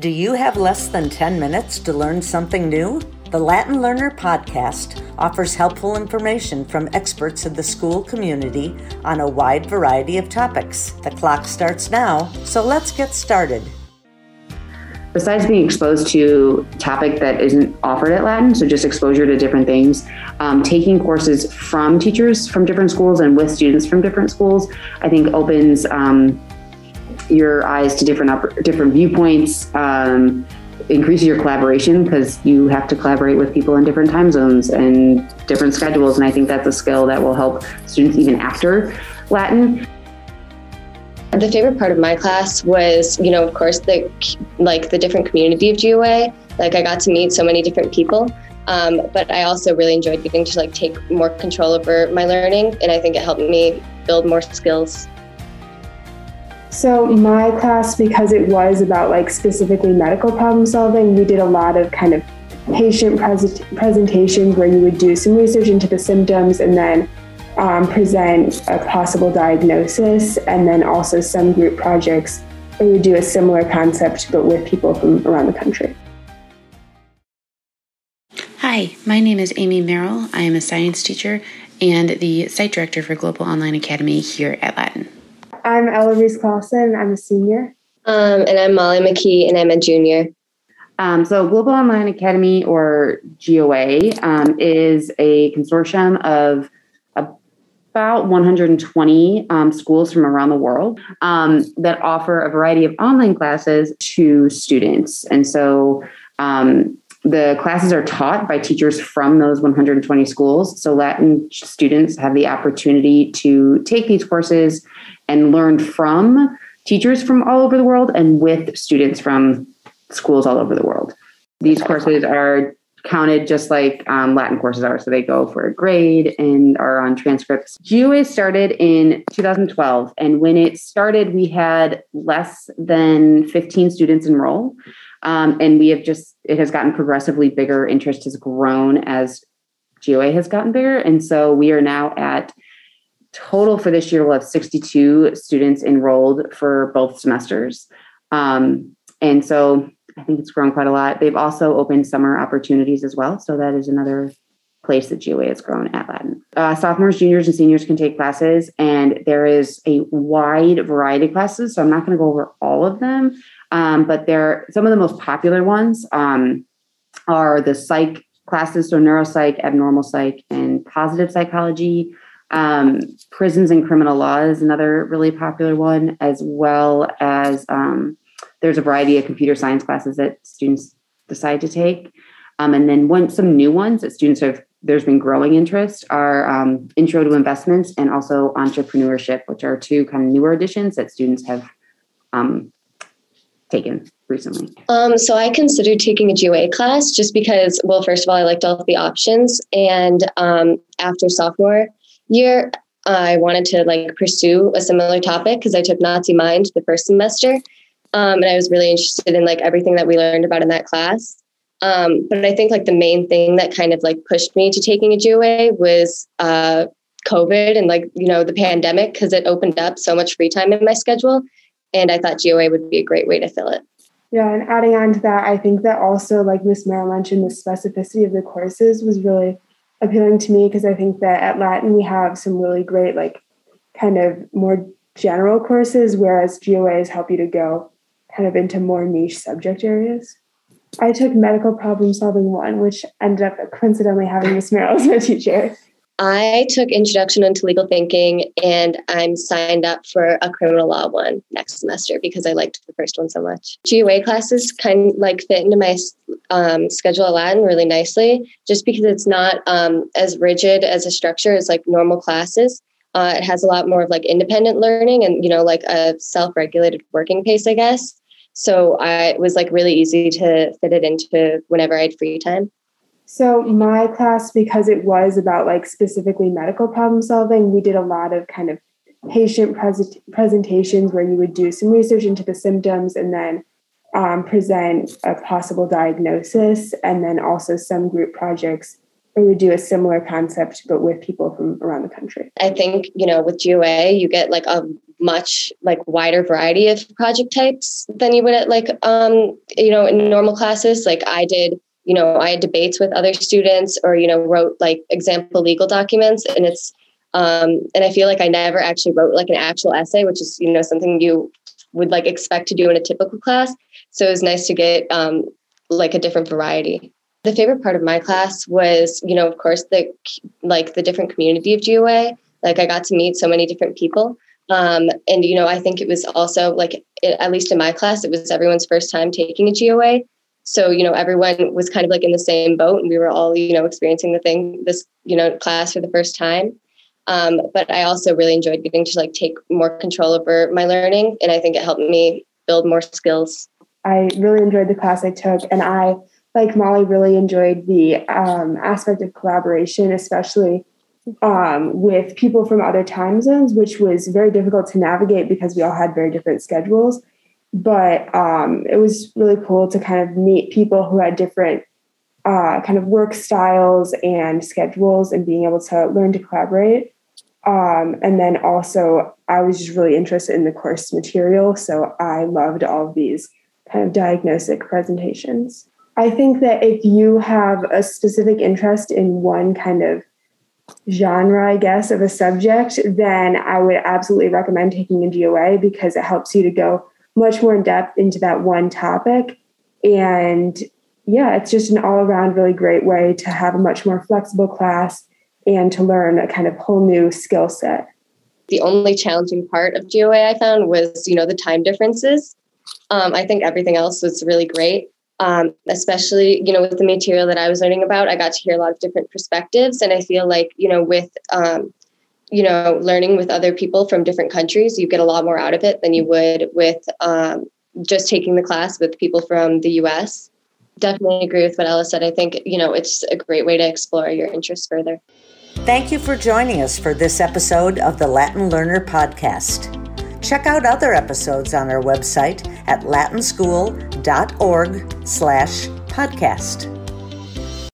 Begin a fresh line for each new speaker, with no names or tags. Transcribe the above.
Do you have less than 10 minutes to learn something new? The Latin Learner podcast offers helpful information from experts in the school community on a wide variety of topics. The clock starts now, so let's get started.
Besides being exposed to topic that isn't offered at Latin, so just exposure to different things, um, taking courses from teachers from different schools and with students from different schools, I think opens um, your eyes to different different viewpoints. Um, increases your collaboration because you have to collaborate with people in different time zones and different schedules. And I think that's a skill that will help students even after Latin.
The favorite part of my class was, you know, of course, the like the different community of GOA. Like I got to meet so many different people, um, but I also really enjoyed getting to like take more control over my learning, and I think it helped me build more skills
so my class, because it was about like specifically medical problem solving, we did a lot of kind of patient pres- presentations where you would do some research into the symptoms and then um, present a possible diagnosis, and then also some group projects where we do a similar concept but with people from around the country.
Hi, my name is Amy Merrell. I am a science teacher and the site director for Global Online Academy here at Latin.
I'm Eloise Clausen. I'm a senior.
Um, and I'm Molly McKee, and I'm a junior.
Um, so, Global Online Academy, or GOA, um, is a consortium of about 120 um, schools from around the world um, that offer a variety of online classes to students. And so, um, the classes are taught by teachers from those 120 schools. So, Latin students have the opportunity to take these courses and learn from teachers from all over the world and with students from schools all over the world. These courses are counted just like um, Latin courses are. So they go for a grade and are on transcripts. GOA started in 2012. And when it started, we had less than 15 students enroll. Um, and we have just, it has gotten progressively bigger. Interest has grown as GOA has gotten bigger. And so we are now at total for this year, we'll have 62 students enrolled for both semesters. Um, and so I think it's grown quite a lot. They've also opened summer opportunities as well. So that is another place that GOA has grown at Latin. Uh, sophomores, juniors, and seniors can take classes, and there is a wide variety of classes. So I'm not going to go over all of them, um, but there some of the most popular ones um, are the psych classes, so neuropsych, abnormal psych, and positive psychology. Um, prisons and criminal law is another really popular one, as well as um, there's a variety of computer science classes that students decide to take. Um, and then one, some new ones that students have, there's been growing interest are um, intro to investments and also entrepreneurship, which are two kind of newer additions that students have um, taken recently?
Um, so I considered taking a GOA class just because, well, first of all, I liked all of the options. And um, after sophomore, year, I wanted to like pursue a similar topic because I took Nazi Mind the first semester. Um, and I was really interested in like everything that we learned about in that class. Um, but I think like the main thing that kind of like pushed me to taking a GOA was uh, COVID and like, you know, the pandemic because it opened up so much free time in my schedule. And I thought GOA would be a great way to fill it.
Yeah, and adding on to that, I think that also, like Miss Merrell mentioned, the specificity of the courses was really appealing to me because I think that at Latin we have some really great, like, kind of more general courses, whereas GOAs help you to go kind of into more niche subject areas. I took medical problem solving one, which ended up coincidentally having Miss Merrell as my teacher.
I took Introduction into Legal Thinking and I'm signed up for a criminal law one next semester because I liked the first one so much. GOA classes kind of like fit into my um, schedule at Latin really nicely just because it's not um, as rigid as a structure as like normal classes. Uh, it has a lot more of like independent learning and, you know, like a self regulated working pace, I guess. So I, it was like really easy to fit it into whenever I had free time.
So my class, because it was about like specifically medical problem solving, we did a lot of kind of patient pres- presentations where you would do some research into the symptoms and then um, present a possible diagnosis, and then also some group projects where we do a similar concept but with people from around the country.
I think you know with GOA you get like a much like wider variety of project types than you would at like um you know in normal classes like i did you know i had debates with other students or you know wrote like example legal documents and it's um and i feel like i never actually wrote like an actual essay which is you know something you would like expect to do in a typical class so it was nice to get um like a different variety the favorite part of my class was you know of course the like the different community of GOA like I got to meet so many different people. Um, and you know, I think it was also like at least in my class, it was everyone's first time taking a GOA. So you know, everyone was kind of like in the same boat, and we were all you know experiencing the thing this you know class for the first time. Um, but I also really enjoyed getting to like take more control over my learning, and I think it helped me build more skills.
I really enjoyed the class I took, and I, like Molly, really enjoyed the um, aspect of collaboration, especially um, with people from other time zones, which was very difficult to navigate because we all had very different schedules. But um, it was really cool to kind of meet people who had different uh, kind of work styles and schedules and being able to learn to collaborate. Um, and then also, I was just really interested in the course material. So I loved all of these kind of diagnostic presentations. I think that if you have a specific interest in one kind of genre, I guess, of a subject, then I would absolutely recommend taking a GOA because it helps you to go much more in depth into that one topic. And yeah, it's just an all around really great way to have a much more flexible class and to learn a kind of whole new skill set.
The only challenging part of GOA I found was, you know, the time differences. Um, I think everything else was really great um, especially you know with the material that i was learning about i got to hear a lot of different perspectives and i feel like you know with um, you know learning with other people from different countries you get a lot more out of it than you would with um, just taking the class with people from the us definitely agree with what ella said. I think you know it's a great way to explore your interests further.
Thank you for joining us for this episode of the latin learner podcast. Check out other episodes on our website at latinschool.org slash podcast.